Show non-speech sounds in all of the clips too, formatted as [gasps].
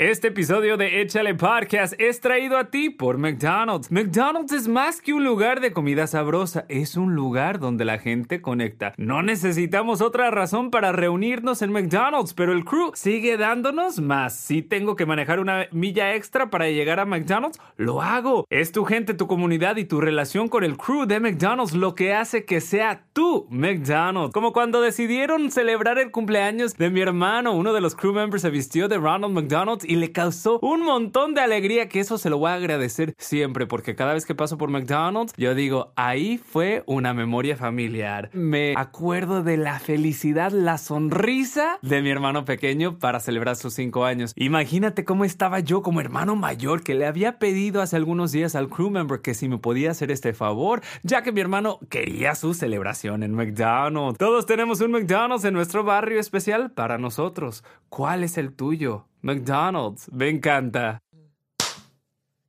Este episodio de Échale Podcast es traído a ti por McDonald's. McDonald's es más que un lugar de comida sabrosa, es un lugar donde la gente conecta. No necesitamos otra razón para reunirnos en McDonald's, pero el crew sigue dándonos más. Si tengo que manejar una milla extra para llegar a McDonald's, lo hago. Es tu gente, tu comunidad y tu relación con el crew de McDonald's lo que hace que sea tu McDonald's. Como cuando decidieron celebrar el cumpleaños de mi hermano, uno de los crew members se vistió de Ronald McDonald's y le causó un montón de alegría que eso se lo voy a agradecer siempre porque cada vez que paso por McDonald's yo digo, ahí fue una memoria familiar. Me acuerdo de la felicidad, la sonrisa de mi hermano pequeño para celebrar sus cinco años. Imagínate cómo estaba yo como hermano mayor que le había pedido hace algunos días al crew member que si me podía hacer este favor, ya que mi hermano quería su celebración en McDonald's. Todos tenemos un McDonald's en nuestro barrio especial para nosotros. ¿Cuál es el tuyo? McDonald's. Me encanta.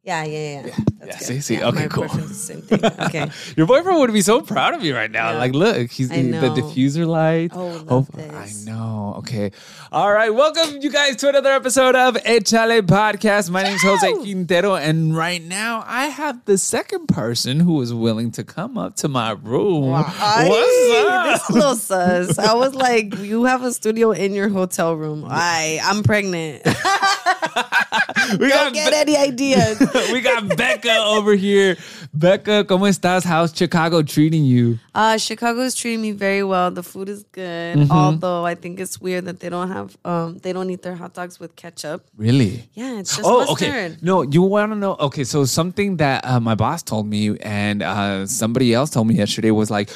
Yeah, yeah, yeah. Yeah, That's see, see, Yeah, okay, cool. the same thing. [laughs] Okay. Your boyfriend would be so proud of you right now. Yeah. Like, look, he's I the diffuser light. Oh, Oh, this. I know. Okay. All right. Welcome, you guys, to another episode of Echale Podcast. My name is Jose Quintero, and right now I have the second person who is willing to come up to my room. Ay, What's up? This little sus. I was like, you have a studio in your hotel room. I, I'm pregnant. [laughs] we Don't get any ideas. [laughs] we got Becca over here. Becca, ¿cómo estás? How's Chicago treating you? Uh, Chicago is treating me very well. The food is good. Mm-hmm. Although I think it's weird that they don't have, um, they don't eat their hot dogs with ketchup. Really? Yeah, it's just Oh, mustard. okay. No, you want to know? Okay, so something that uh, my boss told me and uh, somebody else told me yesterday was like,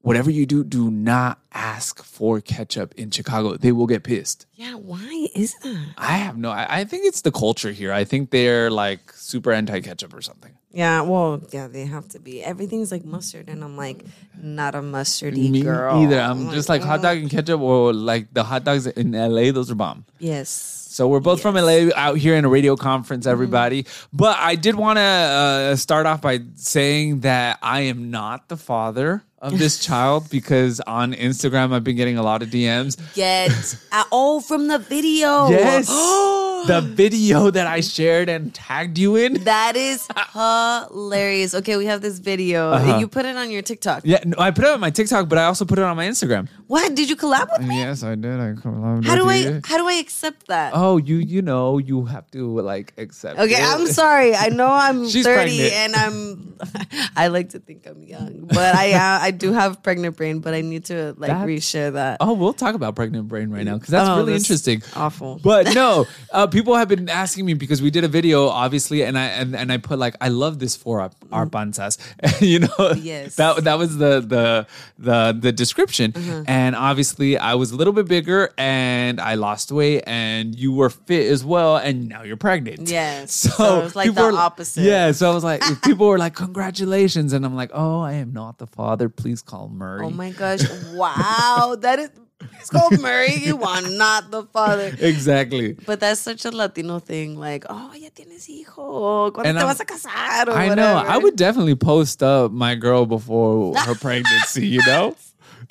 whatever you do, do not ask for ketchup in Chicago. They will get pissed. Yeah, why is that? I have no. I, I think it's the culture here. I think they're like super anti ketchup or something. Yeah, well, yeah, they have to be. Everything's like mustard, and I'm like, not a mustardy Me girl. either. I'm just like hot dog and ketchup, or like the hot dogs in LA. Those are bomb. Yes. So we're both from LA out here in a radio conference, everybody. But I did want to uh, start off by saying that I am not the father of this [laughs] child because on Instagram I've been getting a lot of DMs. Get uh, oh from the video. Yes. [gasps] [gasps] [gasps] the video that I shared and tagged you in. That is hilarious. Okay, we have this video. Uh-huh. You put it on your TikTok. Yeah, no, I put it on my TikTok, but I also put it on my Instagram. What? Did you collab with me? Yes, I did. I collabed How do I you. how do I accept that? Oh, you you know you have to like accept. Okay, it. I'm sorry. I know I'm [laughs] She's 30 pregnant. and I'm [laughs] I like to think I'm young, but I uh, I do have pregnant brain, but I need to like That- reshare that. Oh, we'll talk about pregnant brain right now because that's Oh, really that's interesting. awful. But no, [laughs] uh, people have been asking me because we did a video, obviously, and I and, and I put like I love this for our, our panzas, [laughs] you know. Yes. That that was the the the the description, Mm-hmm. and obviously I was a little bit bigger and I lost weight, and you were fit as well, and now you're pregnant. Yes. [laughs] So, So it's like the were- opposite. Yeah. So I was like, [laughs] people were like, congratulations, and I'm like, oh, I am not the father. Please call Maury. Oh my gosh! Wow, that is it's called Maury. You are not the father. [laughs] Exactly. But that's such a Latino thing. Like, oh, ya tienes hijo. ¿Cuándo And te I'm- vas a casar? Or I know. I would definitely post up my girl before her [laughs] pregnancy, you know?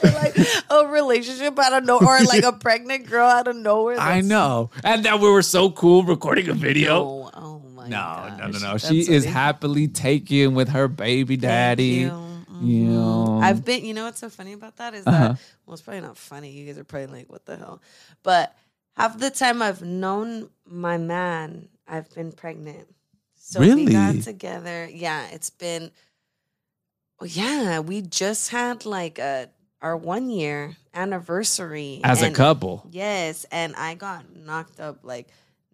like a relationship out of nowhere, or like a pregnant girl out of nowhere. I know. And that we were so cool recording a video. Oh, oh my No, gosh. no, no, no. That's She is happily taken with her baby daddy. You. Know. I've been, you know what's so funny about that is Uh-huh. that, well, it's probably not funny. You guys are probably like, what the hell? But half the time I've known my man, I've been pregnant. So we got Really? together. Yeah, it's been, well, yeah, we just had like a, our one year anniversary. As a couple. Yes. And I got knocked up like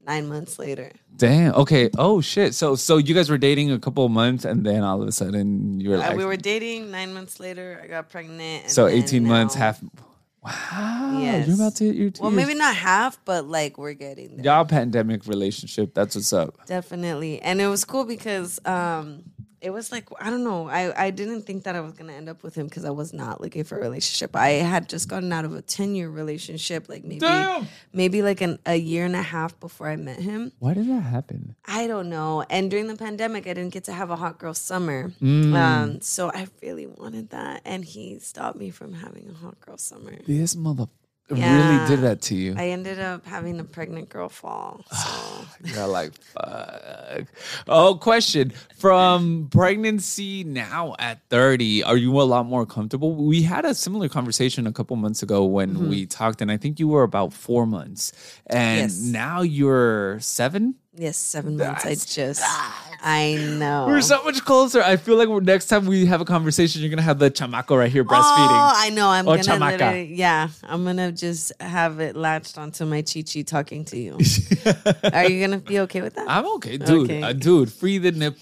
nine months later. Damn. Okay. Oh shit. So so you guys were dating a couple of months and then all of a sudden you were Uh, like we were dating nine months later. I got pregnant. and So 18 months, now- half Wow. Yes. You're about to hit your two Well, years. maybe not half, but like we're getting there. Y'all pandemic relationship. That's what's up. Definitely. And it was cool because um it was like I don't know. I I didn't think that I was gonna end up with him because I was not looking for a relationship. I had just gotten out of a ten year relationship, like maybe Damn. maybe like an, a year and a half before I met him. Why did that happen? I don't know. And during the pandemic, I didn't get to have a hot girl summer. Mm. Um, so I really wanted that, and he stopped me from having a hot girl summer. This mother really did that to you. I ended up having a pregnant girl fall. [sighs] So You're like, fuck. Oh, question. From pregnancy now at 30, are you a lot more comfortable? We had a similar conversation a couple months ago when Mm-hmm. we talked, and I think you were about four months. And Yes. now you're seven? Yes, seven months. I just, I know. We're so much closer. I feel like next time we have a conversation, you're going to have the chamaco right here breastfeeding. Oh, I know. I'm Or gonna literally, yeah. I'm gonna just have it latched onto my chichi talking to you. [laughs] Are you gonna be okay with that? I'm okay, dude. Okay. Uh, dude, free the nip.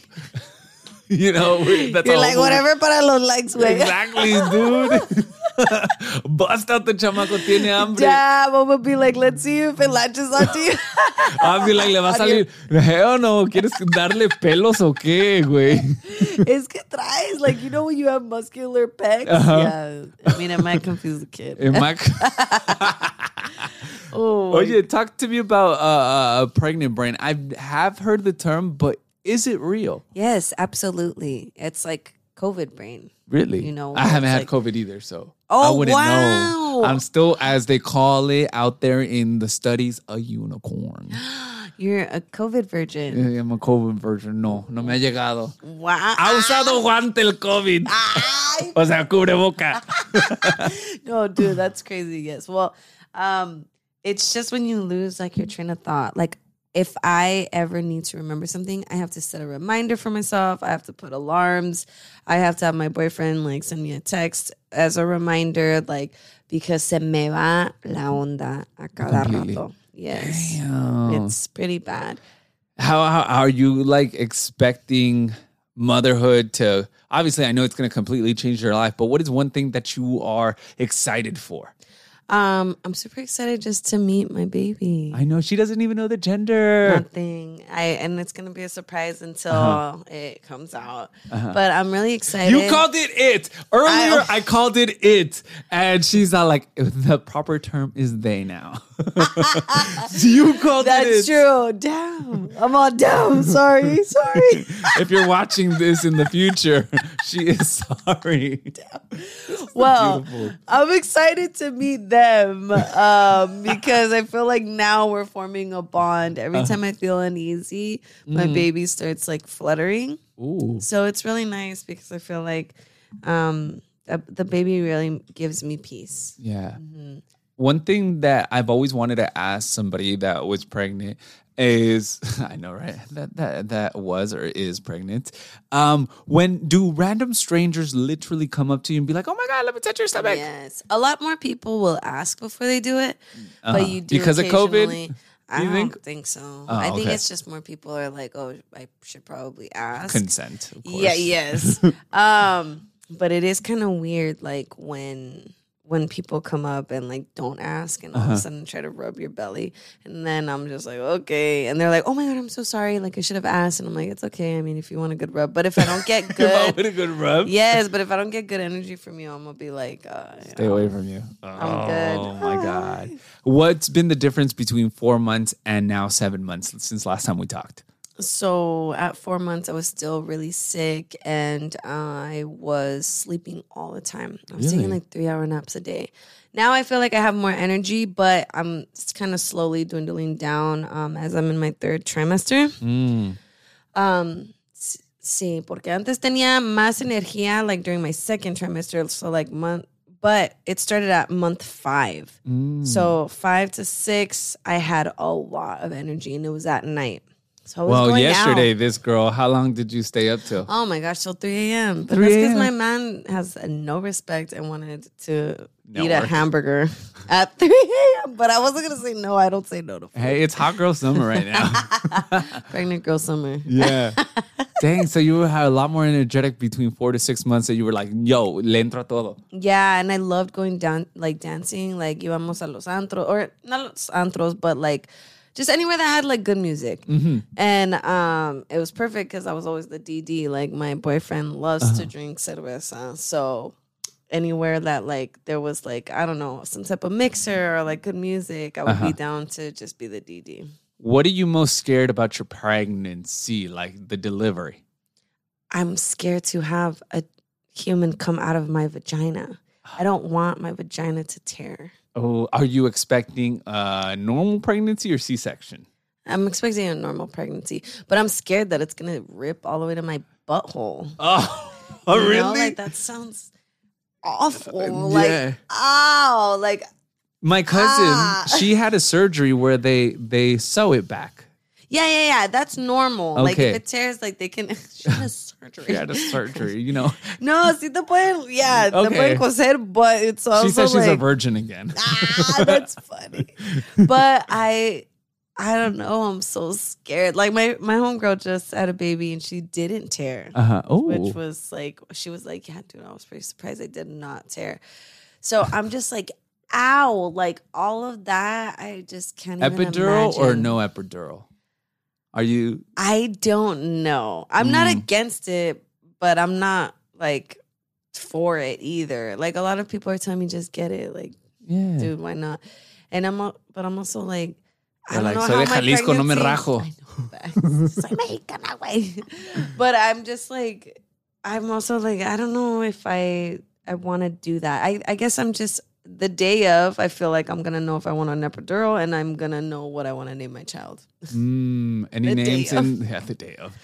[laughs] you know, that's You're like whatever para los likes, güey. Exactly, dude. [laughs] [laughs] Bust out the chamaco tiene hambre. Damn, I'm gonna be like, let's see if it latches onto you. I'll [laughs] be like, le va a salir. Hell no, ¿quieres darle pelos o qué, güey? [laughs] es que traes, like, you know when you have muscular pecs? Uh-huh. Yeah. I mean, it might confuse the kid. Am I- Oh, Oye, talk to me about uh, uh, a pregnant brain. I have heard the term, but is it real? yes, absolutely. It's like COVID brain. Really? You know, I haven't had it's COVID either, so Oh, I wouldn't wow. know. I'm still, as they call it out there in the studies, a unicorn. [gasps] You're a COVID virgin. I'm a COVID virgin. No, no me ha llegado. Wow. Ha usado guante el COVID. [laughs] O sea, cubreboca. [laughs] no, dude, that's crazy. Yes. Well, um, it's just when you lose like your train of thought. Like if I ever need to remember something, I have to set a reminder for myself. I have to put alarms. I have to have my boyfriend like send me a text as a reminder, like because se me va la onda a cada Completely. rato. Yes. Damn. It's pretty bad. How, how are you like expecting motherhood to? Obviously, I know it's going to completely change your life, but what is one thing that you are excited for? Um, I'm super excited just to meet my baby. I know she doesn't even know the gender. Nothing. I and it's gonna be a surprise until it comes out. But I'm really excited. You called it it earlier. I, I- called it it, and she's not like the proper term is they now. [laughs] you called it That's it. true. Damn. I'm all down. Sorry. [laughs] Sorry. If you're watching this in the future, [laughs] she is sorry. well, beautiful. I'm excited to meet them um, because I feel like now we're forming a bond. Every Uh-huh. time I feel uneasy, my Mm. baby starts like fluttering. Ooh. So it's really nice because I feel like um, the, the baby really gives me peace. Yeah. Mm-hmm. One thing that I've always wanted to ask somebody that was pregnant is [laughs] I know right that that that was or is pregnant. Um, when do random strangers literally come up to you and be like, "Oh my god, let me touch your stomach"? Yes, a lot more people will ask before they do it, Uh-huh. but you do Because of COVID? I You don't think? think, so. Oh, I think okay. it's just more people are like, "Oh, I should probably ask." Consent, of course. yeah, yes. [laughs] um, but it is kind of weird, like when when people come up and like don't ask and all Uh-huh. of a sudden try to rub your belly, and then I'm just like, okay, and they're like, "Oh my god, I'm so sorry. Like I should have asked," and I'm like, "It's okay. I mean, if you want a good rub, but if I don't get [laughs] If I good." want a good rub, Yes, but if I don't get good energy from you, I'm gonna be like, uh, stay away from you. I'm good. Oh my [laughs] god, what's been the difference between four months and now seven months since last time we talked? So at four months, I was still really sick and I was sleeping all the time. I was taking like three hour naps a day. Now I feel like I have more energy, but I'm kind of slowly dwindling down um, as I'm in my third trimester. Mm. Um, sí, porque antes tenía más energía like during my second trimester. So like month, but it started at month five. Mm. So five to six, I had a lot of energy and it was at night. So I was Well, going yesterday, out. this girl, how long did you stay up till? Oh my gosh, till 3 a.m. But 3 that's because my man has no respect and wanted to eat a hamburger [laughs] at 3 a.m. But I wasn't going to say no. I don't say no to food. Hey, it's hot girl summer right now. [laughs] Pregnant girl summer. yeah. [laughs] Dang, so you were a lot more energetic between four to six months that you were like, yo, le entro todo. Yeah, and I loved going down like dancing, like íbamos a los antros or not los antros, but like just anywhere that had like good music. Mm-hmm. And um it was perfect because I was always the DD. Like my boyfriend loves to uh-huh. drink cerveza. So anywhere that like there was like, I don't know, some type of mixer or like good music, I would be uh-huh. down to just be the DD. What are you most scared about your pregnancy, like the delivery? I'm scared to have a human come out of my vagina. I don't want my vagina to tear. Oh, are you expecting a normal pregnancy or C-section? I'm expecting a normal pregnancy, but I'm scared that it's gonna rip all the way to my butthole. Oh, [laughs] You know, Like that sounds awful. Like yeah. ow, like My cousin, Ah. she had a surgery where they they sew it back. Yeah, yeah, yeah. That's normal. Like if it tears, like they can. [laughs] she had a surgery. She had a surgery, you know. [laughs] no, si te pueden, yeah, Okay. pueden coser, but it's also She says she's a virgin again. ah, that's funny. But I I don't know, I'm so scared. Like my my homegirl just had a baby and she didn't tear. Uh-huh. Oh, Which was like she was like, Yeah, dude, I was pretty surprised I did not tear. So I'm just like, ow, like all of that, I just can't epidural or no epidural? Are you I don't know. I'm not Mm. against it, but I'm not like for it either. Like a lot of people are telling me just get it. Like yeah. dude, why not? And I'm, but I'm also like, I like, know "Soy how de Jalisco, no me rajo." [laughs] Know, [laughs] Soy mexicana, güey. But I'm just like, I'm also like, I don't know if I, I want to do that. I, I guess I'm just the day of. I feel like I'm gonna know if I want an epidural, and I'm gonna know what I want to name my child. [laughs] Mm, any names in [laughs] yeah, the day of?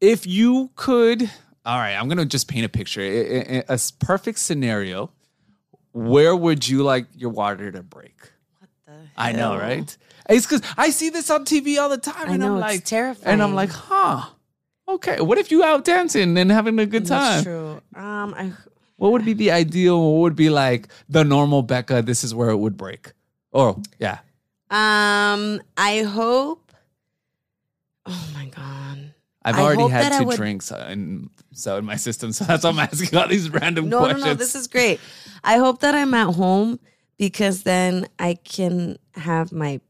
If you could, all right, I'm gonna just paint a picture. I- A s- perfect scenario. Where would you like your water to break? What the I know, right? It's because I see this on TV all the time, I and know, I'm like, terrifying. and I'm like, huh? Okay, what if you out dancing and having a good That's time? true. Um, I What would be the ideal? What would be like the normal Becca? This is where it would break. Oh, yeah. um, I hope. Oh my god. I've I already hope had I two would- drinks and so in my system, so that's why I'm asking all these random No, questions. no, no. This is great. I hope that I'm at home because then I can have my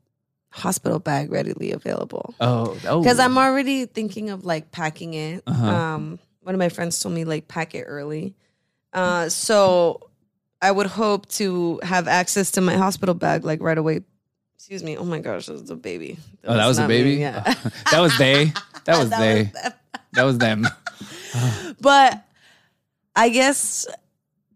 hospital bag readily available. oh, oh, Because I'm already thinking of like packing it. Uh-huh. Um, one of my friends told me like pack it early. Uh, so I would hope to have access to my hospital bag like right away. Excuse me. Oh my gosh, that was a baby. Oh, that was a not me, baby. Yeah. [laughs] that was they. That [laughs] was That they. was that was them. [laughs] but I guess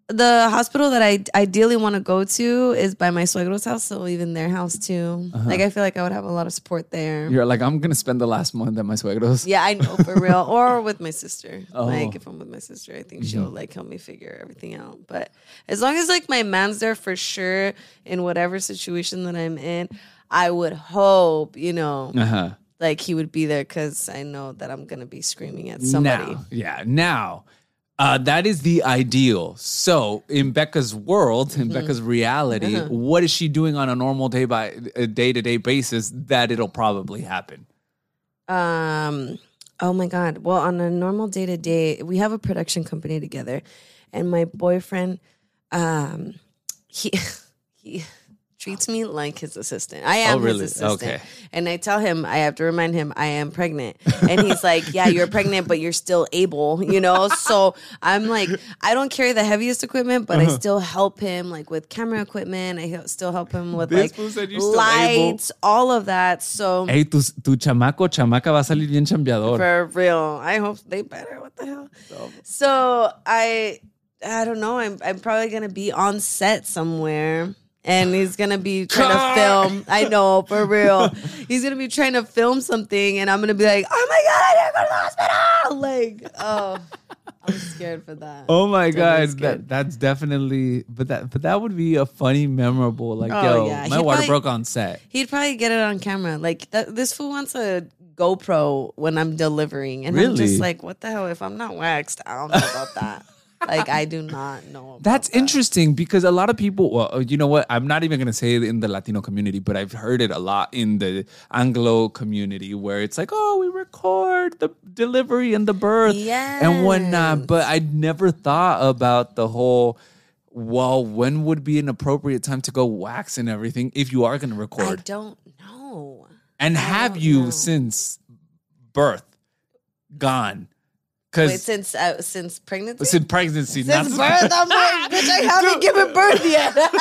the hospital that I ideally want to go to is by my suegro's house, so even their house too. Like I feel like I would have a lot of support there. You're like, I'm gonna spend the last month at my suegros. yeah, I know for real. [laughs] Or with my sister. Oh. Like if I'm with my sister, I think she'll like help me figure everything out. But as long as like my man's there for sure in whatever situation that I'm in, I would hope, you know, Uh huh. like he would be there because I know that I'm gonna be screaming at somebody. Now, yeah. Now, uh, that is the ideal. So, in Becca's world, Mm-hmm. in Becca's reality, Uh-huh. what is she doing on a normal day by a day to day basis that it'll probably happen? Um. Oh my God. Well, on a normal day to day, we have a production company together, and my boyfriend, um, he [laughs] he treats me like his assistant. I am Oh, really? his assistant, Okay. and I tell him I have to remind him I am pregnant, and he's like, "Yeah, you're [laughs] pregnant, but you're still able," you know. So I'm like, I don't carry the heaviest equipment, but Uh-huh. I still help him like with camera equipment. I still help him with This like fool said you're still able. lights, all of that. So. Hey, tu, tu chamaco, chamaca va a salir bien chambeador. For real. I hope they better. What the hell? So I I don't know. I'm I'm probably gonna be on set somewhere. And he's gonna be trying Car. to film. I know, for real. He's gonna be trying to film something, and I'm gonna be like, "Oh my god, I didn't go to the hospital!" Like, oh, I'm scared for that. Oh my Totally god, that that's definitely but that but that would be a funny, memorable like Oh, yo, yeah. my He'd water probably- broke on set. He'd probably get it on camera. Like that, this fool wants a GoPro when I'm delivering, and I'm just like, "What the hell? If I'm not waxed, I don't know about that." Like I do not know. About That's that. interesting because a lot of people, well, uh, you know what? I'm not even going to say it in the Latino community, but I've heard it a lot in the Anglo community where it's like, oh, we record the delivery and the birth and whatnot. But I never thought about the whole, well, when would be an appropriate time to go wax and everything if you are going to record? I don't know. And have you know. since birth gone? Wait, Because since uh, since pregnancy. since pregnancy, Since not birth, I'm like, bitch, I [laughs] haven't given birth yet. [laughs]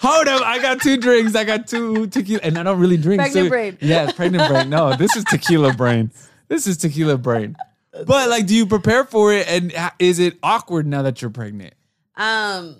Hold up, I got two drinks. I got two tequila, and I don't really drink. Pregnant brain. Yeah, pregnant brain. No, this is tequila brain. This is tequila brain. But like, do you prepare for it? And is it awkward now that you're pregnant? um,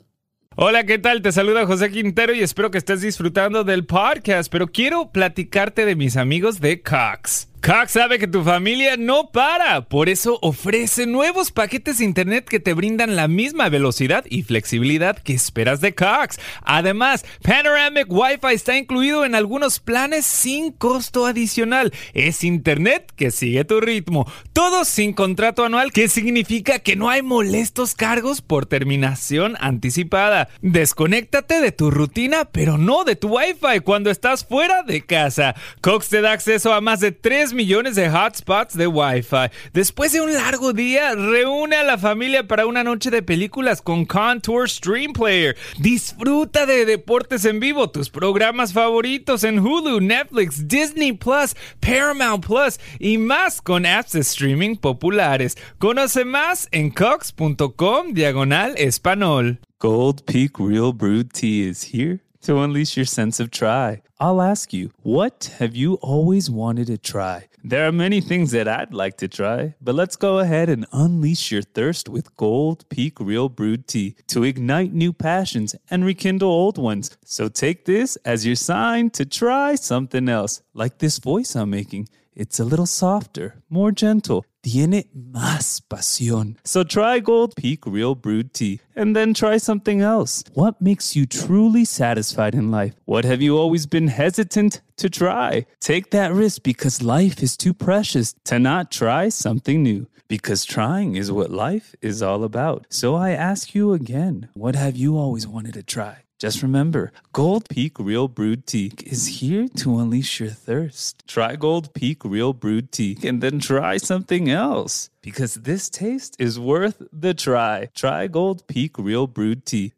Hola, ¿qué tal? Te saluda José Quintero y espero que estés disfrutando del podcast, pero quiero platicarte de mis amigos de Cox. Cox sabe que tu familia no para, por eso ofrece nuevos paquetes de internet que te brindan la misma velocidad y flexibilidad que esperas de Cox. Además, Panoramic Wi-Fi está incluido en algunos planes sin costo adicional. Es internet que sigue tu ritmo, todo sin contrato anual, que significa que no hay molestos cargos por terminación anticipada. Desconéctate de tu rutina, pero no de tu Wi-Fi cuando estás fuera de casa. Cox te da acceso a más de 3 millones de hotspots de Wi-Fi. Después de un largo día, reúne a la familia para una noche de películas con Contour Stream Player. Disfruta de deportes en vivo, tus programas favoritos en Hulu, Netflix, Disney Plus, Paramount Plus y más con apps de streaming populares. Conoce más en cox.com diagonal español. Gold Peak Real Brewed Tea is here to unleash your sense of try. I'll ask you, what have you always wanted to try? There are many things that I'd like to try, but let's go ahead and unleash your thirst with Gold Peak Real Brewed Tea to ignite new passions and rekindle old ones. So take this as your sign to try something else, like this voice I'm making. It's a little softer, more gentle. Tiene más pasión. So try Gold Peak Real Brewed Tea and then try something else. What makes you truly satisfied in life? What have you always been hesitant to try? Take that risk because life is too precious to not try something new. Because trying is what life is all about. So I ask you again, what have you always wanted to try? Just remember, Gold Peak Real Brewed Tea is here to unleash your thirst. Try Gold Peak Real Brewed Tea and then try something else because this taste is worth the try. Try Gold Peak Real Brewed Tea.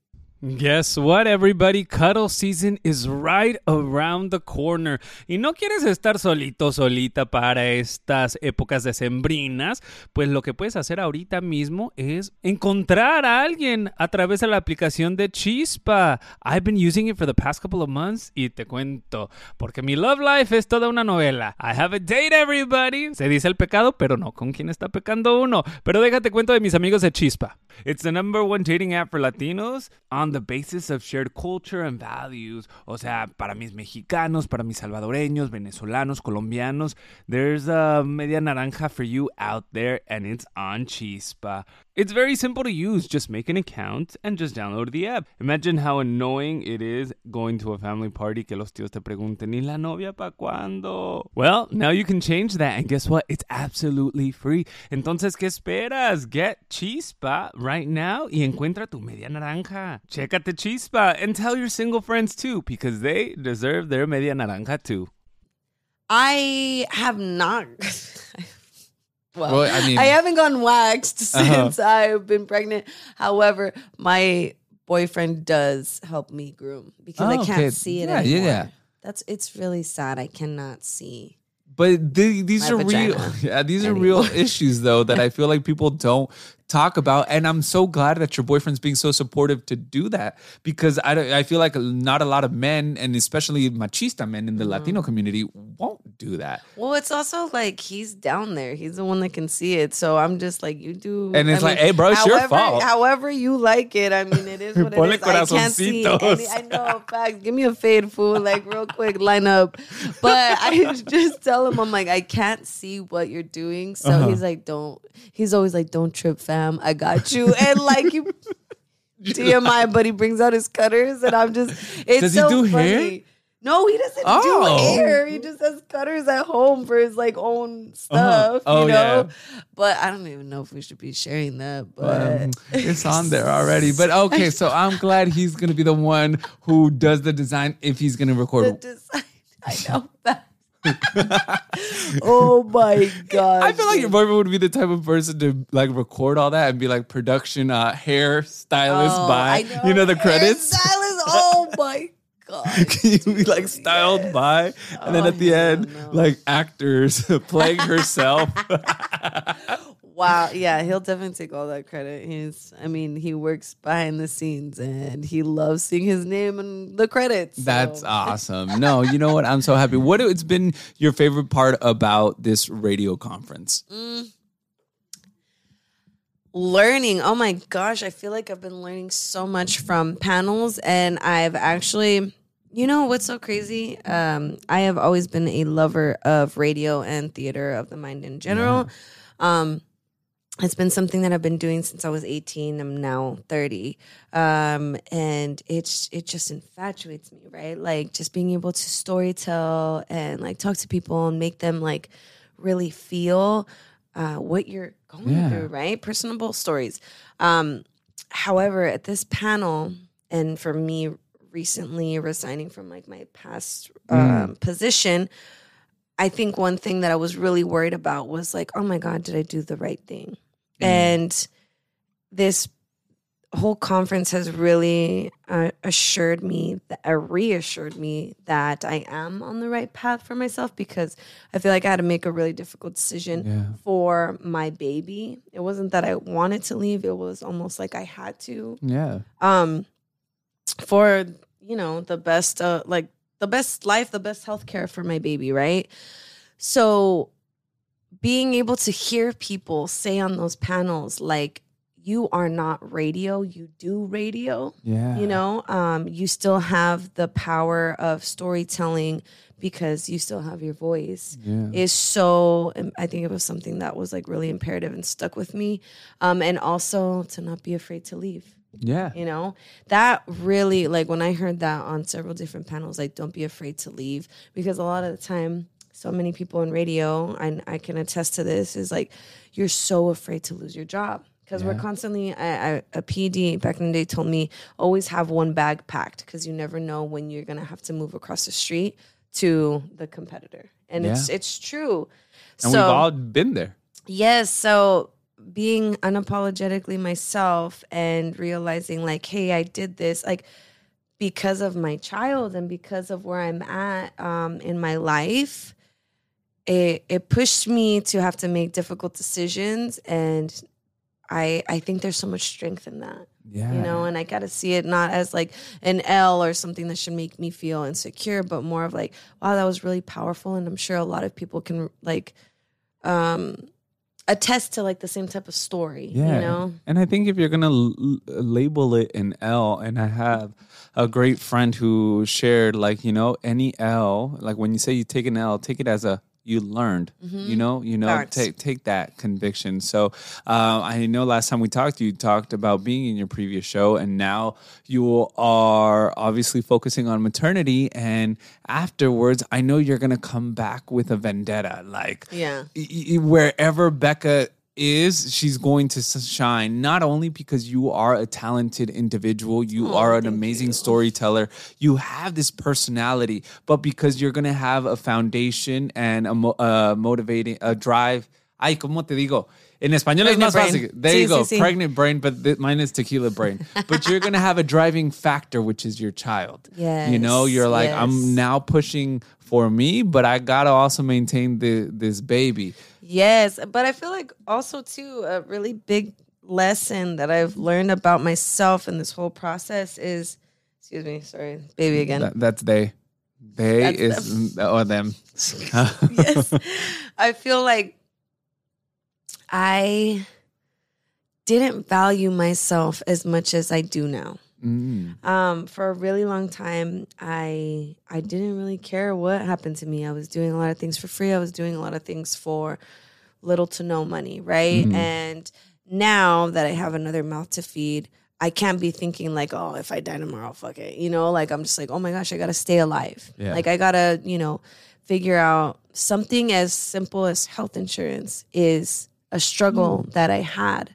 Guess what, everybody? Cuddle season is right around the corner. Y no quieres estar solito, solita para estas épocas decembrinas, pues lo que puedes hacer ahorita mismo es encontrar a alguien a través de la aplicación de Chispa. I've been using it for the past couple of months y te cuento, porque mi love life es toda una novela. I have a date, everybody. Se dice el pecado, pero no con quién está pecando uno. Pero déjate cuento de mis amigos de Chispa. It's the number one dating app for Latinos on the basis of shared culture and values. O sea, para mis mexicanos, para mis salvadoreños, venezolanos, colombianos, there's a media naranja for you out there and it's on Chispa. It's very simple to use. Just make an account and just download the app. Imagine how annoying it is going to a family party que los tíos te pregunten, ¿y la novia pa' cuándo? Well, now you can change that and guess what? It's absolutely free. Entonces, ¿qué esperas? Get Chispa right now y encuentra tu media naranja. Chécate Chispa and tell your single friends too because they deserve their media naranja too. I have not. [laughs] well, Well, I mean- I haven't gone waxed [laughs] Uh-huh. since I've been pregnant. However, my boyfriend does help me groom because Oh, I can't okay. see it Yeah, anymore. yeah. That's it's really sad. I cannot see. But the, these My are real, [laughs] yeah, these are real issues though that I feel like people don't talk about, and I'm so glad that your boyfriend's being so supportive to do that because I, I feel like not a lot of men, and especially machista men in the Mm-hmm. Latino community, won't do that. Well, it's also like he's down there. He's the one that can see it. So I'm just like, you do. And it's I like, hey, bro, it's your fault. However you like it. I mean, it is what it [laughs] is. I can't see. Any. I know, fact. Give me a fade, fool. Like real quick, line up. But [laughs] I just tell him, I'm like, I can't see what you're doing. So Uh-huh. he's like, don't. He's always like, don't trip, fam. I got you. And like you. TMI, but he brings out his cutters, and I'm just. It's Does he so do hair? funny. No, he doesn't Oh. do hair. He just has cutters at home for his like own stuff. Oh, you know? yeah. But I don't even know if we should be sharing that. But Um, it's on there already. But okay, so [laughs] I'm glad he's gonna be the one who does the design if he's gonna the record. design, I know that. [laughs] oh my god! I feel like your boyfriend would be the type of person to like record all that and be like production uh hair stylist Oh, by I you know the credits. Stylist. Oh my god! [laughs] Can you be like styled Yes. by and then Oh, at the end no. like actors [laughs] playing herself Wow. Yeah, he'll definitely take all that credit. He's, I mean, he works behind the scenes and he loves seeing his name in the credits. so- That's awesome. No, you know what? I'm so happy. What it's been your favorite part about this radio conference? learning. Oh my gosh, I feel like I've been learning so much from panels and I've actually you know what's so crazy? Um I have always been a lover of radio and theater of the mind in general. Um it's been something that I've been doing since I was 18. I'm now 30. Um, and it's it just infatuates me, right? Like just being able to storytell and like talk to people and make them like really feel uh, what you're going Yeah. through, right? Personable stories. Um, however, at this panel, and for me recently resigning from like my past um, position, I think one thing that I was really worried about was like, oh my God, did I do the right thing? And this whole conference has really uh, assured me, that, uh, reassured me that I am on the right path for myself because I feel like I had to make a really difficult decision Yeah. for my baby. It wasn't that I wanted to leave, it was almost like I had to Yeah. um for you know the best uh like the best life the best health care for my baby right so being able to hear people say on those panels like you are not radio you do radio Yeah. you know um you still have the power of storytelling because you still have your voice Yeah. is so i think it was something that was like really imperative and stuck with me um and also to not be afraid to leave Yeah. you know that really like when i heard that on several different panels like don't be afraid to leave because a lot of the time so many people in radio and i can attest to this is like you're so afraid to lose your job because we're constantly I, I, a pd back in the day told me always have one bag packed because you never know when you're gonna have to move across the street to the competitor and it's it's true And so we've all been there. Yes. So being unapologetically myself and realizing, like, hey, I did this, like, because of my child and because of where I'm at um, in my life, it it pushed me to have to make difficult decisions, and I I think there's so much strength in that Yeah. you know and i got to see it not as like an l or something that should make me feel insecure but more of like wow that was really powerful and i'm sure a lot of people can like um attest to like the same type of story Yeah. you know And I think if you're to l- label it an L, and I have a great friend who shared, like, you know, any L, like when you say you take an L, take it as a you learned, you know, you know, take take that conviction. So uh, I know last time we talked, you talked about being in your previous show, and now you are obviously focusing on maternity. And afterwards, I know you're gonna come back with a vendetta, like yeah y- y- wherever Becca is, she's going to shine. Not only because you are a talented individual, you Oh, are an amazing you. storyteller, you have this personality, but because you're going to have a foundation and a mo- uh, motivating, a drive. Ay, ¿cómo te digo? En español es más fácil. There you go. sí, sí. Pregnant brain, but th- mine is tequila brain. [laughs] but you're going to have a driving factor, which is your child. Yeah, You know, you're like, yes. I'm now pushing for me, but I got to also maintain the, this baby. Yes but i feel like also too a really big lesson that i've learned about myself in this whole process is excuse me sorry baby again That, that's they. They That's is or them. Oh, [laughs] [laughs] yes. I feel like I didn't value myself as much as I do now. Mm. Um, for a really long time, I I didn't really care what happened to me. I was doing a lot of things for free. I was doing a lot of things for little to no money, right? And now that I have another mouth to feed, I can't be thinking like, oh, if I die tomorrow, fuck it. You know, like I'm just like, oh my gosh, I gotta stay alive. Yeah. Like I gotta, you know, figure out something as simple as health insurance is a struggle that I had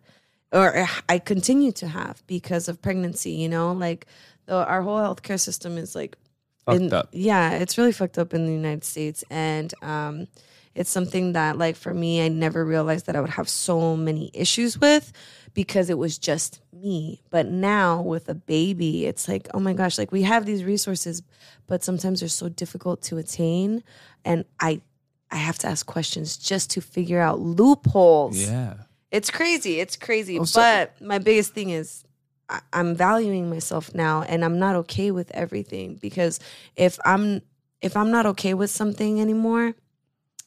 or I continue to have because of pregnancy, you know, like the, our whole healthcare system is like Fucked in- up. Yeah, it's really fucked up in the United States. And um, it's something that, like, for me, I never realized that I would have so many issues with because it was just me. But now with a baby, it's like, oh my gosh, like we have these resources, but sometimes they're so difficult to attain. And I, I have to ask questions just to figure out loopholes. Yeah. It's crazy. It's crazy. Oh, so- but my biggest thing is I- I'm valuing myself now and I'm not okay with everything because if I'm if I'm not okay with something anymore,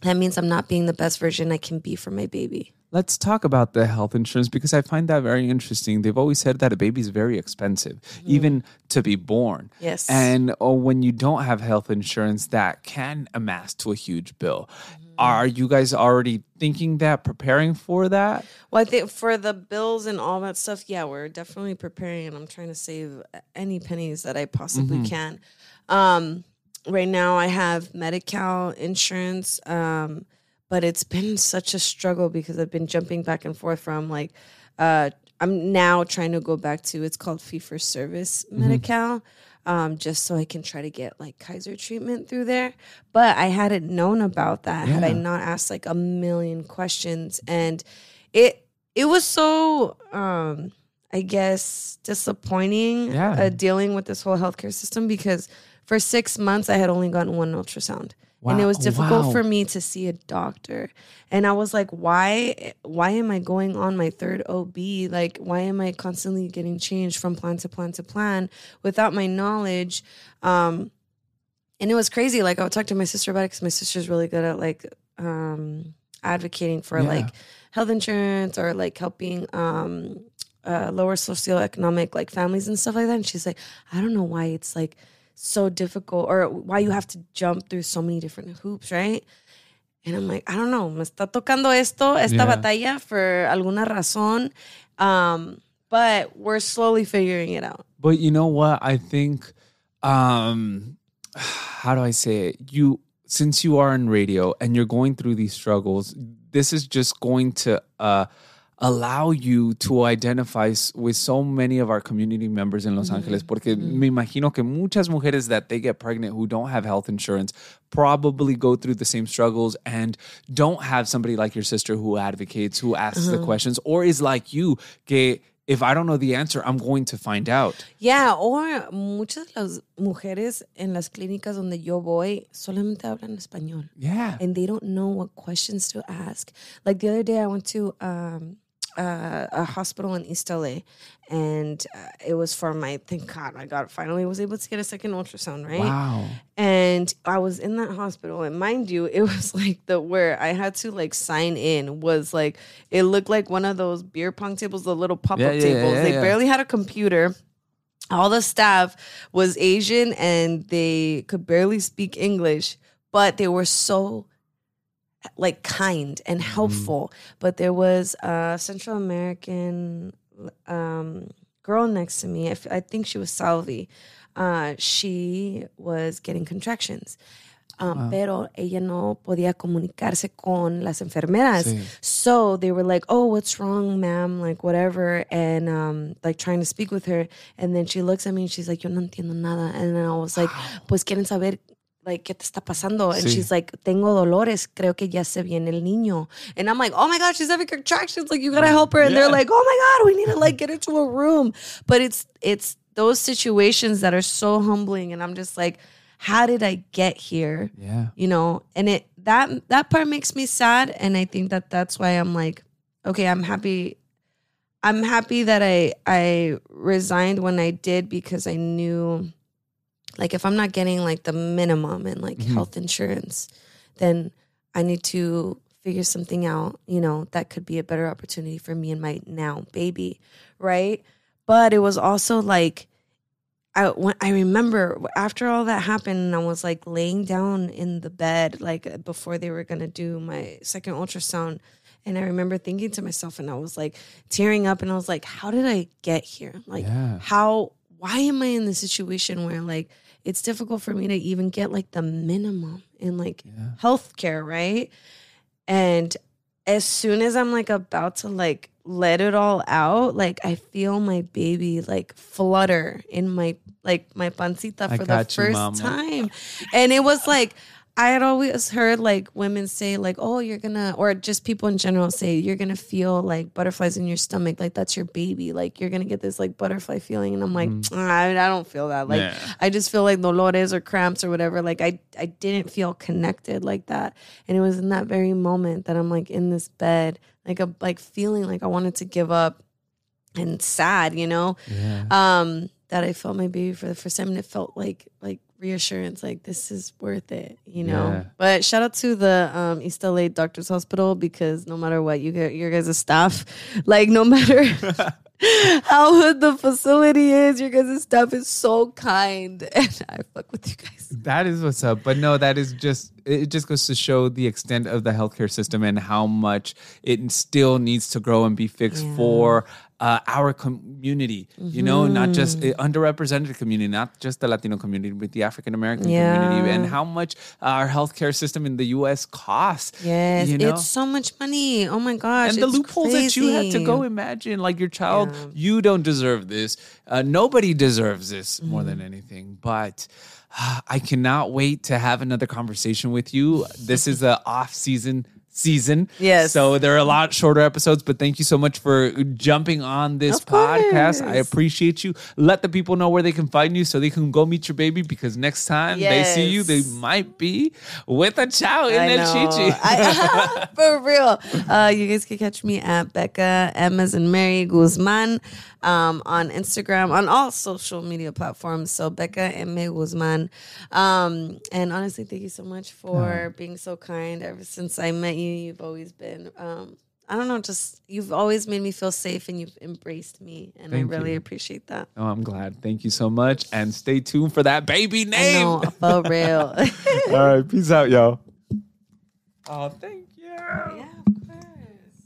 that means I'm not being the best version I can be for my baby. Let's talk about the health insurance because I find that very interesting. They've always said that a baby is very expensive, mm-hmm. even to be born. Yes. And oh, when you don't have health insurance, that can amass to a huge bill. Mm-hmm. Are you guys already thinking that, preparing for that? Well, I think for the bills and all that stuff, yeah, we're definitely preparing, and I'm trying to save any pennies that I possibly can. Um, right now, I have Medi-Cal insurance, um, but it's been such a struggle because I've been jumping back and forth from like, uh, I'm now trying to go back to it's called fee for service Medi-Cal. Um, just so I can try to get like Kaiser treatment through there. But I hadn't known about that had I not asked like a million questions. And it it was so um I guess disappointing Yeah. uh, dealing with this whole healthcare system because for six months I had only gotten one ultrasound. And it was difficult Wow. for me to see a doctor. And I was like, why why am I going on my third OB? Like why am I constantly getting changed from plan to plan to plan without my knowledge? Um and it was crazy. Like I would talk to my sister about it because my sister's really good at like um advocating for Yeah. like health insurance or like helping um uh, lower socioeconomic like families and stuff like that. And she's like, I don't know why it's like so difficult or why you have to jump through so many different hoops, right? And I'm like, I don't know, me está tocando esto, esta Yeah. batalla for alguna razón. Um, but we're slowly figuring it out. But you know what? I think, um, how do I say it? You, since you are in radio and you're going through these struggles, this is just going to uh, allow you to identify with so many of our community members in Los mm-hmm. Angeles. Porque mm-hmm. me imagino que muchas mujeres that they get pregnant who don't have health insurance probably go through the same struggles and don't have somebody like your sister who advocates, who asks the uh-huh. questions, or is like you, que if I don't know the answer, I'm going to find out. Yeah, or muchas de las mujeres en las clínicas donde yo voy solamente hablan español. Yeah. and they don't know what questions to ask. Like the other day, I went to um, uh, a hospital in East LA, and uh, it was for my. Thank God, I got finally was able to get a second ultrasound. Right, Wow. and I was in that hospital, and mind you, it [laughs] was like the where I had to like sign in was like it looked like one of those beer pong tables, the little pop up Yeah, yeah, tables. yeah, they barely had a computer all the staff was Asian and they could barely speak English, but they were so like kind and helpful. But there was a Central American um, girl next to me. I, f- I think she was Salvi. Uh, she was getting contractions. Um, Pero ella no podía comunicarse con las enfermeras. Sí. So they were like, "Oh, what's wrong, ma'am? Like whatever," and um, like trying to speak with her. And then she looks at me and she's like, "Yo no entiendo nada." And then I was like, "Pues quieren saber." Like, ¿qué te está pasando? And Sí. she's like, tengo dolores, creo que ya se viene el niño. And I'm like, oh my God, she's having contractions. Like, you gotta help her. And Yeah. they're like, oh my God, we need to like get her to a room. But it's, it's those situations that are so humbling. And I'm just like, how did I get here? Yeah. you know and it that that part makes me sad and i think that that's why i'm like okay i'm happy i'm happy that i i resigned when i did because i knew like if i'm not getting like the minimum in like mm-hmm. health insurance then i need to figure something out you know that could be a better opportunity for me and my now baby right but it was also like I when I remember after all that happened, I was like laying down in the bed, like before they were gonna do my second ultrasound, And I remember thinking to myself, and I was like tearing up, and I was like, how did I get here? Like, Yeah. how, why am I in this situation where like it's difficult for me to even get like the minimum in like healthcare, right? And as soon as I'm like about to like let it all out, like I feel my baby like flutter in my like my pancita for the you, first time. And it was like I had always heard like women say like, "Oh, you're gonna," or just people in general say, "You're gonna feel like butterflies in your stomach, like that's your baby, like you're gonna get this like butterfly feeling." And I'm like, I, I don't feel that. Like Mm. Yeah. I just feel like dolores or cramps or whatever. Like I, I didn't feel connected like that. And it was in that very moment that I'm like in this bed, like a like feeling like I wanted to give up and sad, you know. Um, that I felt my baby for the first time, and it felt like like reassurance, like this is worth it, you know. Yeah. But shout out to the um, East LA Doctors Hospital because no matter what, you get your guys' staff, [laughs] like no matter [laughs] how good the facility is, your guys' staff is so kind, [laughs] and I fuck with you guys. That is what's up. But no, that is just it just goes to show the extent of the healthcare system and how much it still needs to grow and be fixed for uh, our community. You know, not just Mm-hmm. uh, underrepresented community, not just the Latino community, but the African American Yeah. community, and how much our healthcare system in the U.S. costs. Yes, you know? it's so much money. Oh my gosh, and the loopholes that you had to go imagine like your child you don't deserve this uh, nobody deserves this more Mm-hmm. than anything but uh, i cannot wait to have another conversation with you this is the off season season Yes. so there are a lot shorter episodes but thank you so much for jumping on this podcast i appreciate you let the people know where they can find you so they can go meet your baby because next time they see you they might be with a chow in I know. chichi [laughs] I- [laughs] for real. Uh, you guys can catch me at Becca Emma's and Mary Guzman um, on Instagram, on all social media platforms. So Becca and M. Guzman. Um, and honestly, thank you so much for being so kind. Ever since I met you, you've always been. Um, I don't know, just you've always made me feel safe and you've embraced me. And Thank I really you. appreciate that. Oh, I'm glad. Thank you so much. And stay tuned for that baby I name. know, for real. [laughs] All right. Peace out, y'all. Oh, thank you. Yeah, of course.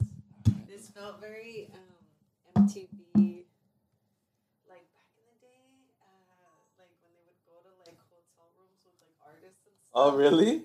This felt very um, MTV, like back in the day, uh, like when they would go to like hotel rooms with like artists and stuff. Oh, really?